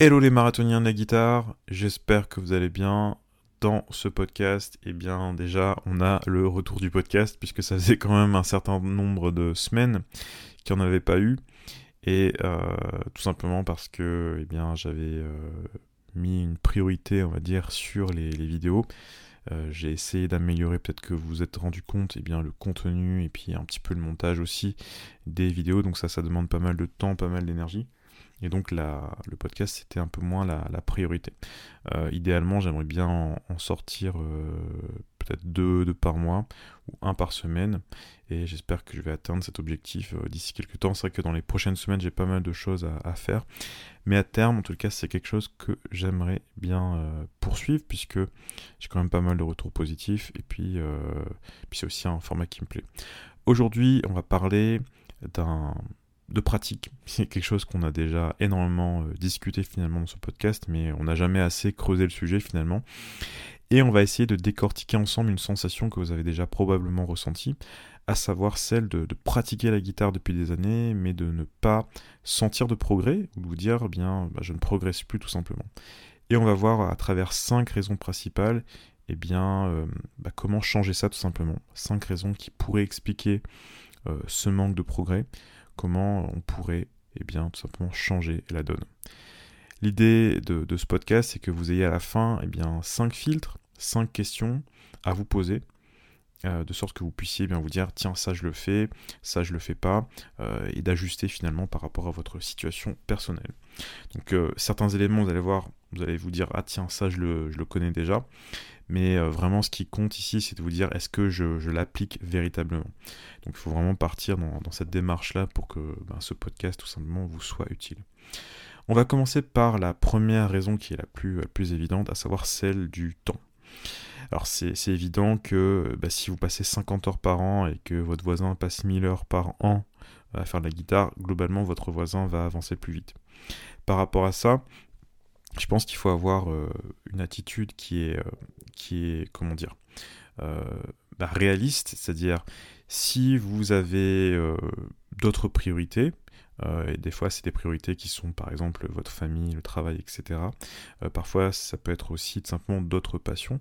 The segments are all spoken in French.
Hello les marathoniens de la guitare, j'espère que vous allez bien. Dans ce podcast, eh bien déjà on a le retour du podcast puisque ça faisait quand même un certain nombre de semaines qu'il n'y en avait pas eu. Et euh, tout simplement parce que eh bien j'avais euh, mis une priorité on va dire sur les, vidéos. Euh, j'ai essayé d'améliorer, peut-être que vous vous êtes rendu compte, eh bien, le contenu et puis un petit peu le montage aussi des vidéos. Donc ça, ça demande pas mal de temps, pas mal d'énergie. Et donc le podcast, c'était un peu moins la, priorité. Euh, idéalement, j'aimerais bien en, sortir euh, peut-être deux, par mois ou un par semaine. Et j'espère que je vais atteindre cet objectif euh, d'ici quelques temps. C'est vrai que dans les prochaines semaines, j'ai pas mal de choses à, faire. Mais à terme, en tout cas, c'est quelque chose que j'aimerais bien poursuivre puisque j'ai quand même pas mal de retours positifs. Et puis c'est aussi un format qui me plaît. Aujourd'hui, on va parler d'un de pratique. C'est quelque chose qu'on a déjà énormément euh, discuté finalement dans ce podcast, mais on n'a jamais assez creusé le sujet finalement. Et on va essayer de décortiquer ensemble une sensation que vous avez déjà probablement ressentie, à savoir celle de, pratiquer la guitare depuis des années, mais de ne pas sentir de progrès, ou de vous dire, eh bien, bah, je ne progresse plus tout simplement. Et on va voir à travers cinq raisons principales, eh bien, euh, bah, comment changer ça tout simplement. Cinq raisons qui pourraient expliquer euh, ce manque de progrès comment on pourrait eh bien, tout simplement changer la donne. L'idée de, ce podcast, c'est que vous ayez à la fin eh bien, 5 filtres, 5 questions à vous poser, euh, de sorte que vous puissiez bien, vous dire tiens, ça je le fais, ça je le fais pas, euh, et d'ajuster finalement par rapport à votre situation personnelle. Donc euh, certains éléments, vous allez voir, vous allez vous dire ah tiens, ça je le connais déjà, mais euh, vraiment ce qui compte ici, c'est de vous dire est-ce que je, l'applique véritablement? Donc il faut vraiment partir dans, cette démarche-là pour que ben, ce podcast tout simplement vous soit utile. On va commencer par la première raison qui est la plus, plus évidente, à savoir celle du temps. Alors c'est évident que ben, si vous passez 50 heures par an et que votre voisin passe 1000 heures par an à faire de la guitare, globalement votre voisin va avancer plus vite. Par rapport à ça, je pense qu'il faut avoir euh, une attitude qui est, euh, qui est comment dire, euh, bah, réaliste, c'est-à-dire si vous avez d'autres priorités, et des fois, c'est des priorités qui sont par exemple votre famille, le travail, etc. parfois, ça peut être aussi simplement d'autres passions.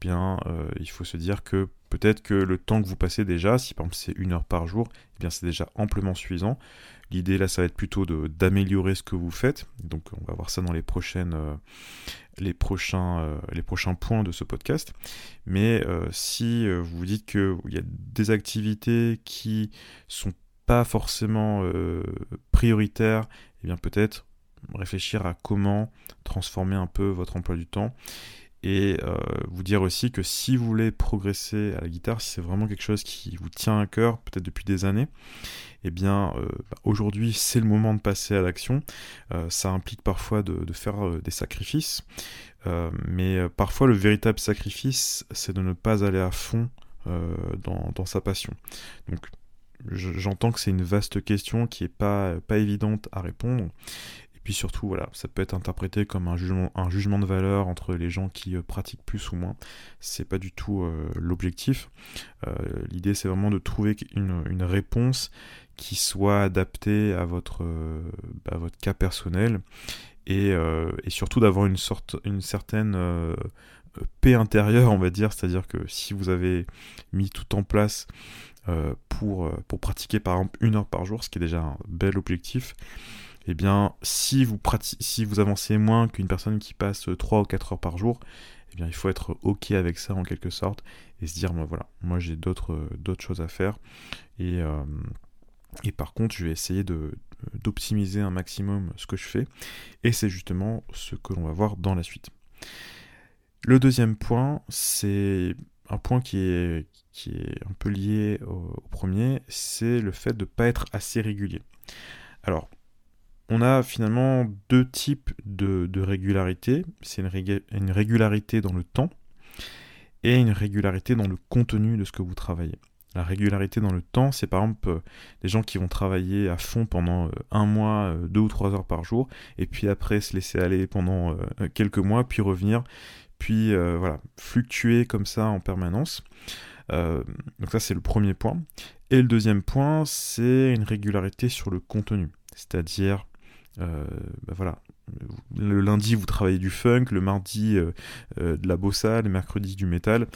Eh bien, il faut se dire que peut-être que le temps que vous passez déjà, si par exemple c'est une heure par jour, eh bien c'est déjà amplement suffisant. L'idée là, ça va être plutôt d'améliorer ce que vous faites. Donc on va voir ça dans les prochaines, euh, les prochains, euh, les prochains points de ce podcast. Mais euh, si vous vous dites qu'il y a des activités qui sont pas forcément prioritaires, eh bien peut-être réfléchir à comment transformer un peu votre emploi du temps et euh, vous dire aussi que si vous voulez progresser à la guitare, si c'est vraiment quelque chose qui vous tient à cœur, peut-être depuis des années, eh bien euh, bah, aujourd'hui c'est le moment de passer à l'action. Euh, ça implique parfois de, faire des sacrifices, mais parfois le véritable sacrifice c'est de ne pas aller à fond dans, dans, sa passion. Donc j'entends que c'est une vaste question qui n'est pas, pas évidente à répondre puis surtout, voilà, ça peut être interprété comme un jugement, un jugement de valeur entre les gens qui euh, pratiquent plus ou moins. C'est pas du tout euh, l'objectif. Euh, l'idée, c'est vraiment de trouver une, réponse qui soit adaptée à votre, bah, votre cas personnel et, surtout d'avoir une, sorte, une certaine paix intérieure, on va dire. C'est-à-dire que si vous avez mis tout en place pour, pour pratiquer par exemple une heure par jour, ce qui est déjà un bel objectif, eh bien, si vous, si vous avancez moins qu'une personne qui passe 3 ou 4 heures par jour, eh bien, il faut être OK avec ça en quelque sorte et se dire, moi, voilà, moi j'ai d'autres choses à faire. Et, euh, et par contre, je vais essayer d'optimiser un maximum ce que je fais. Et c'est justement ce que l'on va voir dans la suite. Le deuxième point, c'est un point qui est, qui est un peu lié au, au premier, c'est le fait de ne pas être assez régulier. Alors, on a finalement deux types de, régularité. C'est une, régularité dans le temps et une régularité dans le contenu de ce que vous travaillez. La régularité dans le temps, c'est par exemple euh, des gens qui vont travailler à fond pendant euh, un mois, euh, deux ou trois heures par jour, et puis après se laisser aller pendant quelques mois, puis revenir, puis voilà, fluctuer comme ça en permanence. donc ça c'est le premier point. Et le deuxième point, c'est une régularité sur le contenu. C'est-à-dire euh, bah voilà, le lundi vous travaillez du funk, le mardi de la bossa, le mercredi du métal.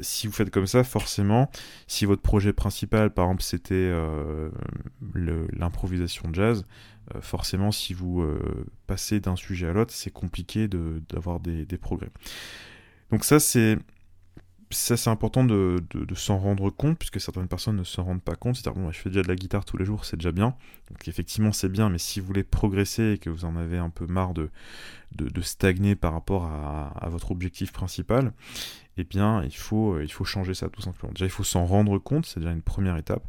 si vous faites comme ça, forcément, si votre projet principal, par exemple, c'était l'improvisation jazz, forcément, si vous passez d'un sujet à l'autre, c'est compliqué d'avoir des, des progrès. Donc ça, c'est ça c'est important de, s'en rendre compte, puisque certaines personnes ne s'en rendent pas compte. C'est-à-dire, bon, je fais déjà de la guitare tous les jours, c'est déjà bien. Donc effectivement, c'est bien, mais si vous voulez progresser et que vous en avez un peu marre de, de, stagner par rapport à, votre objectif principal, eh bien, il faut, il faut changer ça tout simplement. Déjà, il faut s'en rendre compte, c'est déjà une première étape.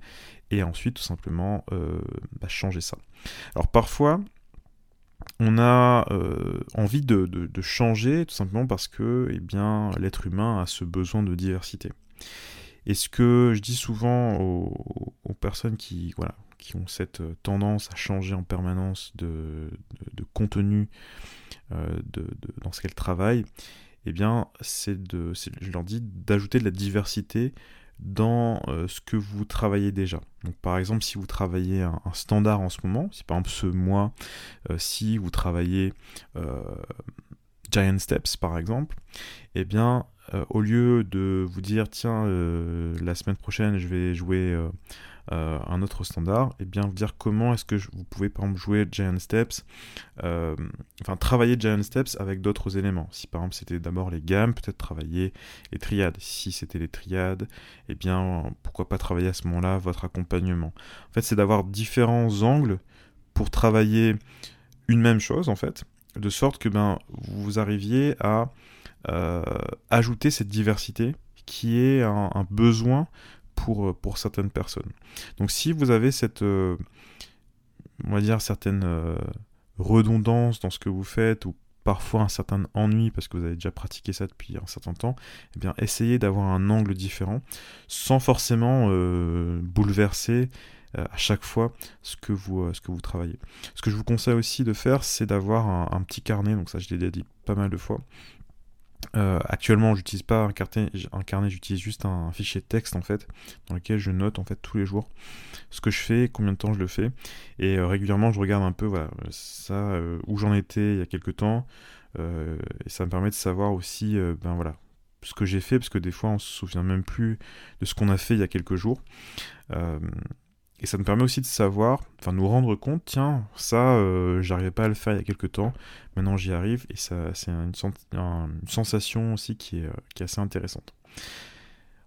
Et ensuite, tout simplement, euh, bah, changer ça. Alors parfois, on a euh, envie de, changer tout simplement parce que eh bien, l'être humain a ce besoin de diversité. Et ce que je dis souvent aux, personnes qui, ont cette tendance à changer en permanence de, contenu euh, dans ce qu'elles travaillent, eh bien, c'est de, je leur dis d'ajouter de la diversité dans euh, ce que vous travaillez déjà. Donc par exemple, si vous travaillez un, standard en ce moment, si par exemple ce mois, euh, si vous travaillez euh, Giant Steps par exemple, eh bien au lieu de vous dire tiens la semaine prochaine je vais jouer euh, un autre standard, et bien vous dire comment est-ce que vous pouvez par exemple jouer Giant Steps, euh, enfin travailler Giant Steps avec d'autres éléments. Si par exemple c'était d'abord les gammes, peut-être travailler les triades. Si c'était les triades, et bien pourquoi pas travailler à ce moment-là votre accompagnement. En fait c'est d'avoir différents angles pour travailler une même chose en fait, de sorte que ben, vous arriviez à euh, ajouter cette diversité qui est un besoin pour, euh, pour certaines personnes. Donc si vous avez cette, euh, on va dire, certaine euh, redondance dans ce que vous faites, ou parfois un certain ennui parce que vous avez déjà pratiqué ça depuis un certain temps, eh bien essayez d'avoir un angle différent sans forcément bouleverser à chaque fois ce que, vous, ce que vous travaillez. Ce que je vous conseille aussi de faire, c'est d'avoir un, un, petit carnet, donc ça je l'ai déjà dit pas mal de fois, euh, actuellement, j'utilise pas un carnet, un carnet j'utilise juste un, fichier texte en fait, dans lequel je note en fait tous les jours ce que je fais, combien de temps je le fais, et euh, régulièrement je regarde un peu voilà ça euh, où j'en étais il y a quelques temps, et ça me permet de savoir aussi ben voilà ce que j'ai fait parce que des fois on se souvient même plus de ce qu'on a fait il y a quelques jours. Et ça nous permet aussi de savoir, enfin nous rendre compte, tiens, ça, euh, j'arrivais pas à le faire il y a quelques temps, maintenant j'y arrive, et ça, c'est une, sensation aussi qui est, euh, qui est, assez intéressante.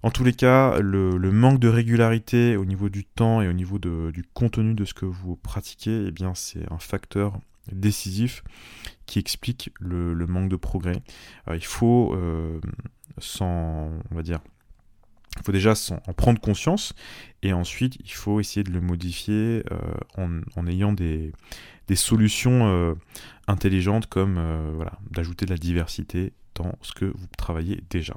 En tous les cas, le, manque de régularité au niveau du temps et au niveau du contenu de ce que vous pratiquez, eh bien c'est un facteur décisif qui explique le, manque de progrès. il faut euh, sans, on va dire, il faut déjà en prendre conscience et ensuite il faut essayer de le modifier euh, en, ayant des, solutions euh, intelligentes comme euh, voilà, d'ajouter de la diversité dans ce que vous travaillez déjà.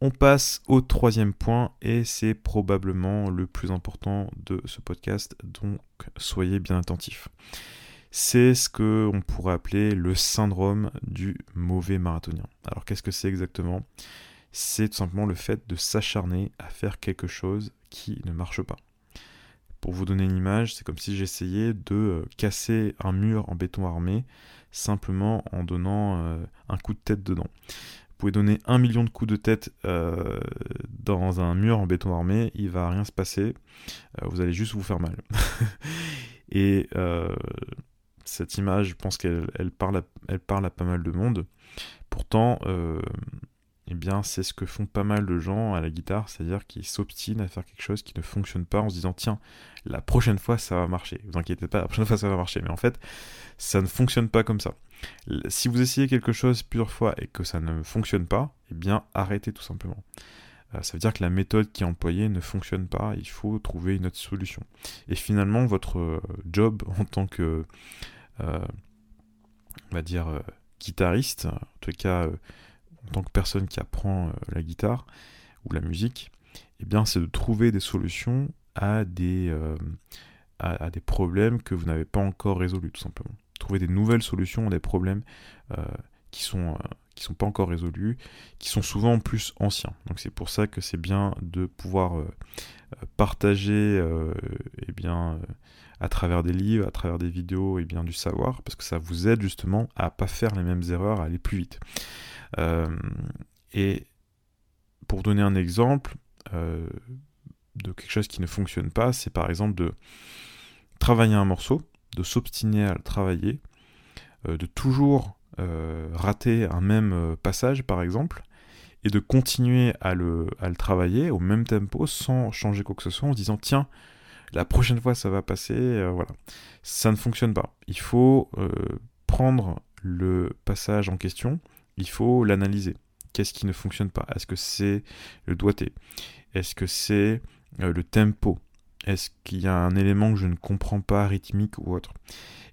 On passe au troisième point et c'est probablement le plus important de ce podcast, donc soyez bien attentifs. C'est ce que on pourrait appeler le syndrome du mauvais marathonien. Alors qu'est-ce que c'est exactement? C'est tout simplement le fait de s'acharner à faire quelque chose qui ne marche pas. Pour vous donner une image, c'est comme si j'essayais de euh, casser un mur en béton armé simplement en donnant euh, un coup de tête dedans. Vous pouvez donner un million de coups de tête euh, dans un mur en béton armé, il va rien se passer, vous allez juste vous faire mal. Et cette image, je pense qu'elle parle, elle parle à pas mal de monde. Pourtant, eh bien c'est ce que font pas mal de gens à la guitare, c'est-à-dire qu'ils s'obstinent à faire quelque chose qui ne fonctionne pas en se disant tiens, la prochaine fois ça va marcher. Vous inquiétez pas, la prochaine fois ça va marcher. Mais en fait, ça ne fonctionne pas comme ça. Si vous essayez quelque chose plusieurs fois et que ça ne fonctionne pas, eh bien arrêtez tout simplement. Euh, ça veut dire que la méthode qui est employée ne fonctionne pas, il faut trouver une autre solution. Et finalement, votre euh, job en tant que, euh, on va dire, guitariste, en tout cas en tant que personne qui apprend euh, la guitare ou la musique, eh bien, c'est de trouver des solutions à des, euh, à, des problèmes que vous n'avez pas encore résolus, tout simplement. Trouver des nouvelles solutions à des problèmes euh, qui, sont, qui sont pas encore résolus, qui sont souvent plus anciens. Donc c'est pour ça que c'est bien de pouvoir partager eh bien, à travers des livres, à travers des vidéos et bien du savoir, parce que ça vous aide justement à pas faire les mêmes erreurs, à aller plus vite. et pour donner un exemple de quelque chose qui ne fonctionne pas, c'est par exemple de travailler un morceau, de s'obstiner à le travailler, de toujours euh, rater un même euh, passage par exemple, et de continuer à le, travailler au même tempo sans changer quoi que ce soit en se disant tiens, la prochaine fois ça va passer, euh, voilà. Ça ne fonctionne pas. Il faut prendre le passage en question, il faut l'analyser. Qu'est-ce qui ne fonctionne pas? Est-ce que c'est le doigté? Est-ce que c'est le tempo? Est-ce qu'il y a un élément que je ne comprends pas, rythmique ou autre?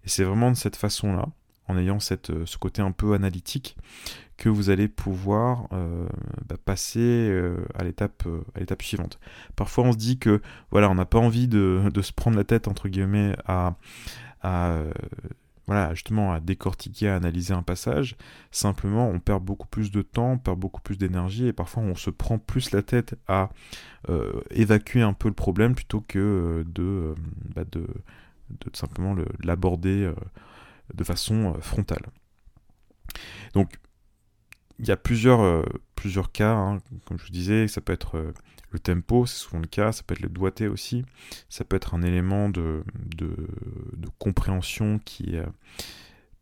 Et c'est vraiment de cette façon-là en ayant cette, euh, ce côté un peu analytique, que vous allez pouvoir euh, bah, passer euh, à l'étape suivante. Parfois on se dit que voilà on n'a pas envie de, se prendre la tête entre guillemets à, voilà justement à décortiquer, à analyser un passage. Simplement on perd beaucoup plus de temps, on perd beaucoup plus d'énergie et parfois on se prend plus la tête à évacuer un peu le problème plutôt que bah, de, simplement l'aborder de façon euh, frontale. Donc, il y a plusieurs, euh, cas, hein. comme je vous disais, ça peut être euh, le tempo, c'est souvent le cas, ça peut être le doigté aussi, ça peut être un élément de, de, compréhension qui est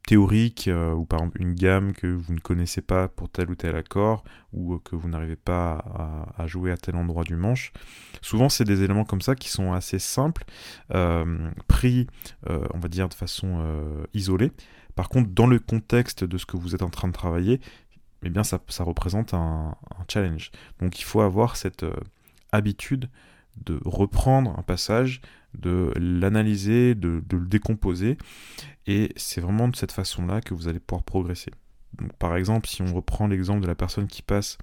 théorique, ou par exemple une gamme que vous ne connaissez pas pour tel ou tel accord, ou que vous n'arrivez pas à, jouer à tel endroit du manche. Souvent, c'est des éléments comme ça qui sont assez simples, pris, on va dire, de façon isolée. Par contre, dans le contexte de ce que vous êtes en train de travailler, eh bien, ça, représente un, challenge. Donc, il faut avoir cette euh, habitude de reprendre un passage, de l'analyser, de, le décomposer, et c'est vraiment de cette façon-là que vous allez pouvoir progresser. Donc, par exemple, si on reprend l'exemple de la personne qui passe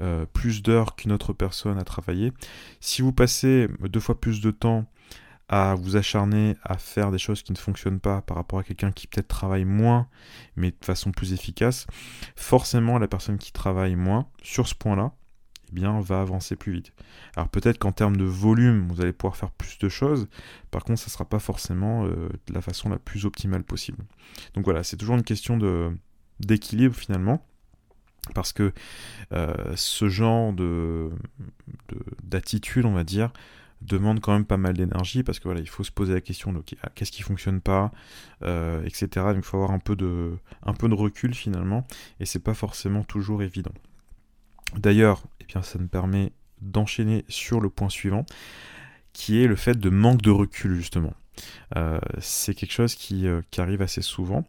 euh, plus d'heures qu'une autre personne à travailler, si vous passez deux fois plus de temps à vous acharner à faire des choses qui ne fonctionnent pas par rapport à quelqu'un qui peut-être travaille moins, mais de façon plus efficace, forcément la personne qui travaille moins sur ce point-là, bien, va avancer plus vite. Alors peut-être qu'en termes de volume, vous allez pouvoir faire plus de choses, par contre, ça ne sera pas forcément euh, la façon la plus optimale possible. Donc voilà, c'est toujours une question d'équilibre finalement parce que euh, ce genre de, d'attitude, on va dire, demande quand même pas mal d'énergie parce que voilà, il faut se poser la question de ah, qu'est-ce qui fonctionne pas, euh, etc. Il faut avoir un peu de, un peu de recul finalement, et c'est pas forcément toujours évident. D'ailleurs, eh ça me permet d'enchaîner sur le point suivant, qui est le fait de manque de recul justement. Euh, c'est quelque chose qui, euh, arrive assez souvent,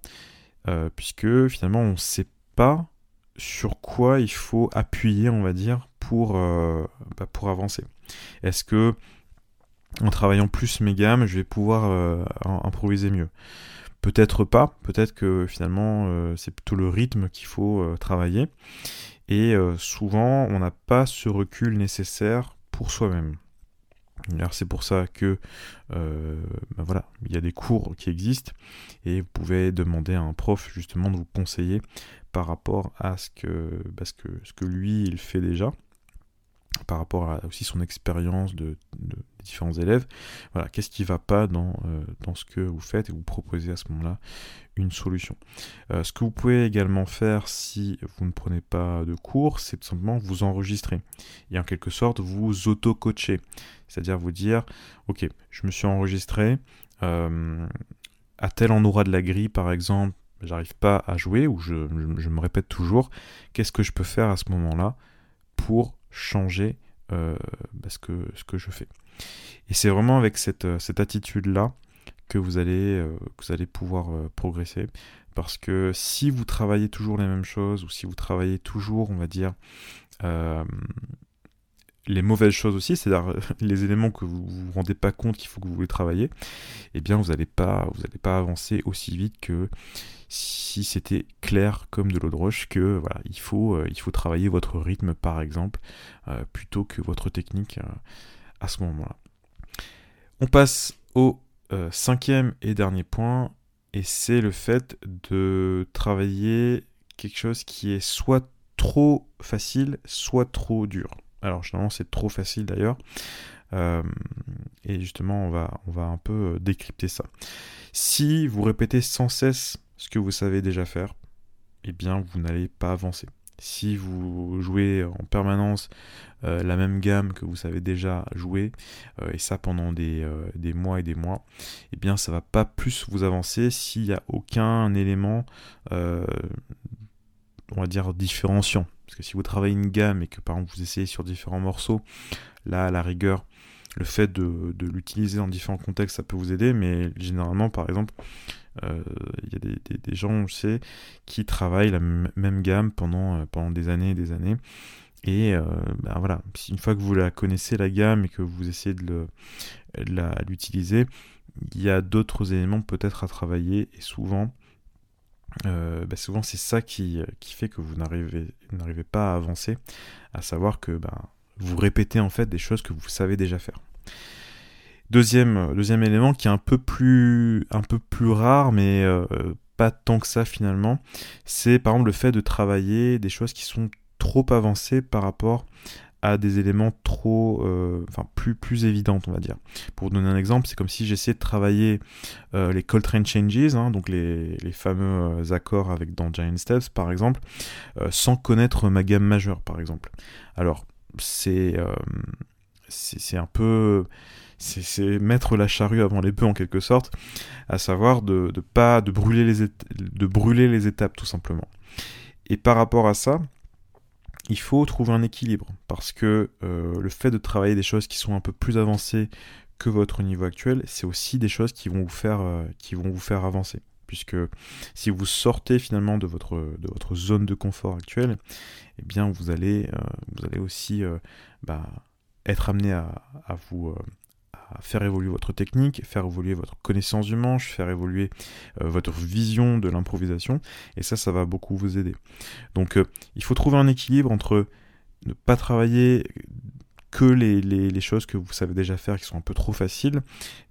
puisque finalement on ne sait pas sur quoi il faut appuyer, on va dire, pour, bah, pour avancer. Est-ce que en travaillant plus mes gammes, je vais pouvoir euh, improviser mieux? Peut-être pas, peut-être que finalement euh, c'est plutôt le rythme qu'il faut euh, travailler. Et souvent on n'a pas ce recul nécessaire pour soi-même. C'est pour ça que ben voilà, il y a des cours qui existent et vous pouvez demander à un prof justement de vous conseiller par rapport à ce que, bah, ce que lui il fait déjà par rapport à aussi son expérience de, des différents élèves. Voilà, qu'est-ce qui ne va pas dans, euh, dans ce que vous faites et vous proposez à ce moment-là une solution. Euh, ce que vous pouvez également faire si vous ne prenez pas de cours, c'est tout simplement vous enregistrer et en quelque sorte vous auto-coacher. C'est-à-dire vous dire, ok, je me suis enregistré euh, à tel endroit de la grille par exemple, j'arrive pas à jouer ou je me répète toujours, qu'est-ce que je peux faire à ce moment-là pour changer euh, bah, ce, que, ce que je fais. Et c'est vraiment avec cette, euh, cette attitude-là que vous allez, euh, que vous allez pouvoir progresser. Parce que si vous travaillez toujours les mêmes choses, ou si vous travaillez toujours, on va dire, les mauvaises choses aussi, c'est-à-dire les éléments que vous ne vous rendez pas compte qu'il faut que vous voulez travailler, eh bien vous n'allez pas, pas avancer aussi vite que si c'était clair comme de l'eau de roche que voilà, il faut, euh, il faut travailler votre rythme par exemple, euh, plutôt que votre technique euh, à ce moment-là. On passe au cinquième et dernier point, et c'est le fait de travailler quelque chose qui est soit trop facile, soit trop dur. Alors généralement c'est trop facile d'ailleurs. Euh, et justement on va, un peu décrypter ça. Si vous répétez sans cesse ce que vous savez déjà faire, eh bien vous n'allez pas avancer. Si vous jouez en permanence euh, la même gamme que vous savez déjà jouer, euh, et ça pendant des, mois et des mois, eh bien ça va pas plus vous avancer s'il n'y a aucun élément, on va dire, différenciant. Parce que si vous travaillez une gamme et que par exemple vous essayez sur différents morceaux, là à la rigueur, le fait de, l'utiliser dans différents contextes, ça peut vous aider, mais généralement, par exemple, euh, il y a des, gens, je sais, qui travaillent la même gamme pendant, euh, pendant des années et des années. Et euh, ben voilà, une fois que vous la connaissez, la gamme, et que vous essayez de l'utiliser, il y a d'autres éléments peut-être à travailler, et souvent, ben souvent c'est ça qui, qui, fait que vous n'arrivez pas à avancer, à savoir que ben, vous répétez en fait des choses que vous savez déjà faire. Deuxième, deuxième élément qui est un peu plus, un peu plus rare, mais euh, pas tant que ça finalement, c'est par exemple le fait de travailler des choses qui sont trop avancées par rapport à des éléments trop, euh, enfin plus plus évidentes, on va dire. Pour donner un exemple, c'est comme si j'essayais de travailler euh, les Coltrane Changes, hein, donc les, fameux accords avec dans Giant Steps par exemple, sans connaître ma gamme majeure par exemple. Alors euh, c'est c'est un peu c'est mettre la charrue avant les bœufs en quelque sorte, à savoir de, de pas de brûler les de brûler les étapes tout simplement. Et par rapport à ça, il faut trouver un équilibre parce que euh, le fait de travailler des choses qui sont un peu plus avancées que votre niveau actuel, c'est aussi des choses qui vont vous faire euh, qui vont vous faire avancer. Puisque si vous sortez finalement de votre, de votre zone de confort actuelle, eh bien vous allez, euh, vous allez aussi bah, être amené à, vous faire évoluer votre technique, faire évoluer votre connaissance du manche, faire évoluer votre vision de l'improvisation, et ça, ça va beaucoup vous aider. Donc il faut trouver un équilibre entre ne pas travailler que les, choses que vous savez déjà faire qui sont un peu trop faciles,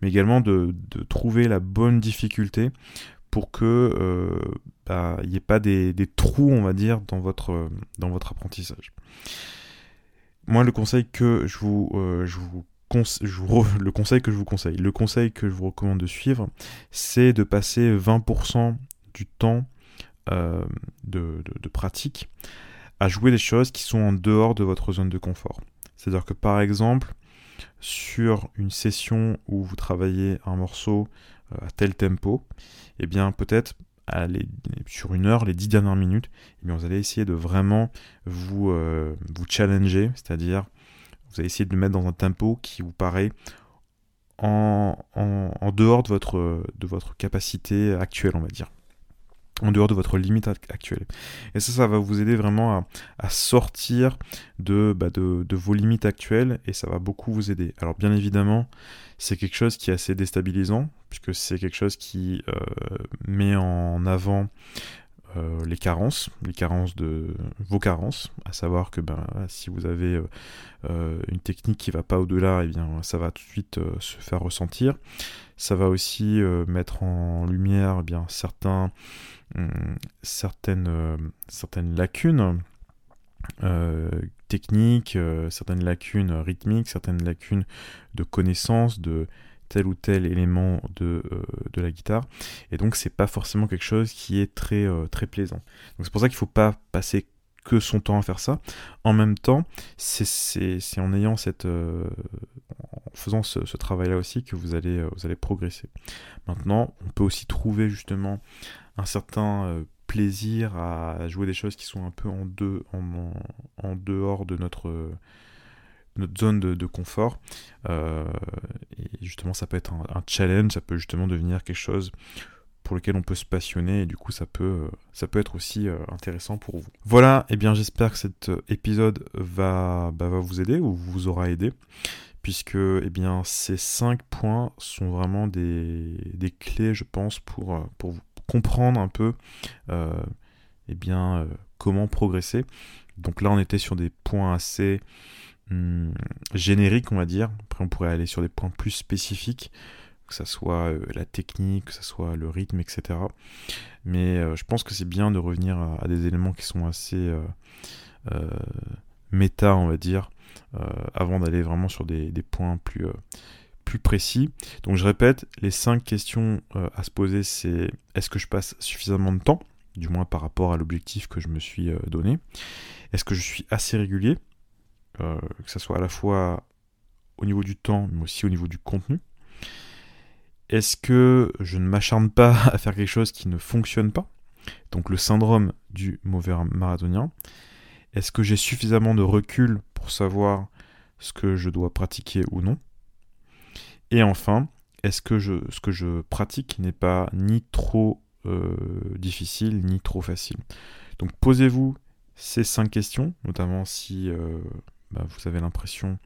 mais également de, de trouver la bonne difficulté pour que euh, bah, il n'y ait pas des, trous, on va dire, dans votre, dans votre apprentissage. Moi, le conseil que je vous, euh, je vous le conseil que je vous conseille, le conseil que je vous recommande de suivre, c'est de passer 20% du temps euh, de, pratique à jouer des choses qui sont en dehors de votre zone de confort. C'est-à-dire que par exemple, sur une session où vous travaillez un morceau à tel tempo, eh bien peut-être sur une heure, les dix dernières minutes, eh bien vous allez essayer de vraiment vous, euh, vous challenger, c'est-à-dire vous allez essayer de mettre dans un tempo qui vous paraît en, en, dehors de votre, de votre capacité actuelle, on va dire en dehors de votre limite actuelle. Et ça, ça va vous aider vraiment à, sortir bah, de, de, vos limites actuelles et ça va beaucoup vous aider. Alors bien évidemment, c'est quelque chose qui est assez déstabilisant puisque c'est quelque chose qui euh, met en avant euh, les carences, les carences de vos carences, à savoir que ben, si vous avez euh, une technique qui va pas au-delà, et eh bien ça va tout de suite se faire ressentir. Ça va aussi mettre en lumière eh bien certains Hum, certaines, euh, certaines lacunes euh, techniques, euh, certaines lacunes rythmiques, certaines lacunes de connaissance de tel ou tel élément de, de la guitare. Et donc c'est pas forcément quelque chose qui est très, très plaisant. Donc c'est pour ça qu'il faut pas passer que son temps à faire ça. En même temps, c'est en ayant cette, en faisant ce, travail-là aussi que vous allez, vous allez progresser. Maintenant, on peut aussi trouver justement un certain euh, plaisir à jouer des choses qui sont un peu en, deux, en, dehors de notre, notre zone de, confort. Euh, et justement, ça peut être un, challenge, ça peut justement devenir quelque chose pour lequel on peut se passionner et du coup ça peut, ça peut être aussi euh, intéressant pour vous. Voilà, et eh bien j'espère que cet épisode va, bah, va vous aider ou vous aura aidé puisque eh bien, ces cinq points sont vraiment des, clés, je pense, pour, pour, comprendre un peu euh, eh bien, euh, comment progresser. Donc là, on était sur des points assez hmm, génériques, on va dire. Après, on pourrait aller sur des points plus spécifiques. que ça soit euh, la technique, que ça soit le rythme, etc. Mais euh, je pense que c'est bien de revenir à, des éléments qui sont assez méta, on va dire, avant d'aller vraiment sur des, points plus, plus précis. Donc je répète, les cinq questions à se poser, c'est est-ce que je passe suffisamment de temps, du moins par rapport à l'objectif que je me suis donné? Est-ce que je suis assez régulier? Que ce soit à la fois au niveau du temps, mais aussi au niveau du contenu. Est-ce que je ne m'acharne pas à faire quelque chose qui ne fonctionne pas? Donc le syndrome du mauvais marathonien. Est-ce que j'ai suffisamment de recul pour savoir ce que je dois pratiquer ou non? Et enfin, est-ce que ce que je pratique n'est pas ni trop euh, difficile ni trop facile? Donc posez-vous ces cinq questions, notamment si euh, bah, vous avez l'impression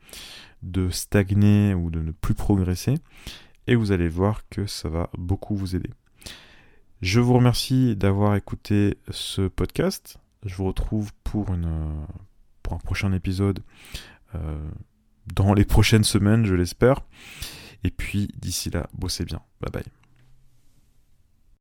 de stagner ou de ne plus progresser, et vous allez voir que ça va beaucoup vous aider. Je vous remercie d'avoir écouté ce podcast. Je vous retrouve pour, un prochain épisode euh, dans les prochaines semaines, je l'espère. Et puis d'ici là, bossez bien. Bye bye.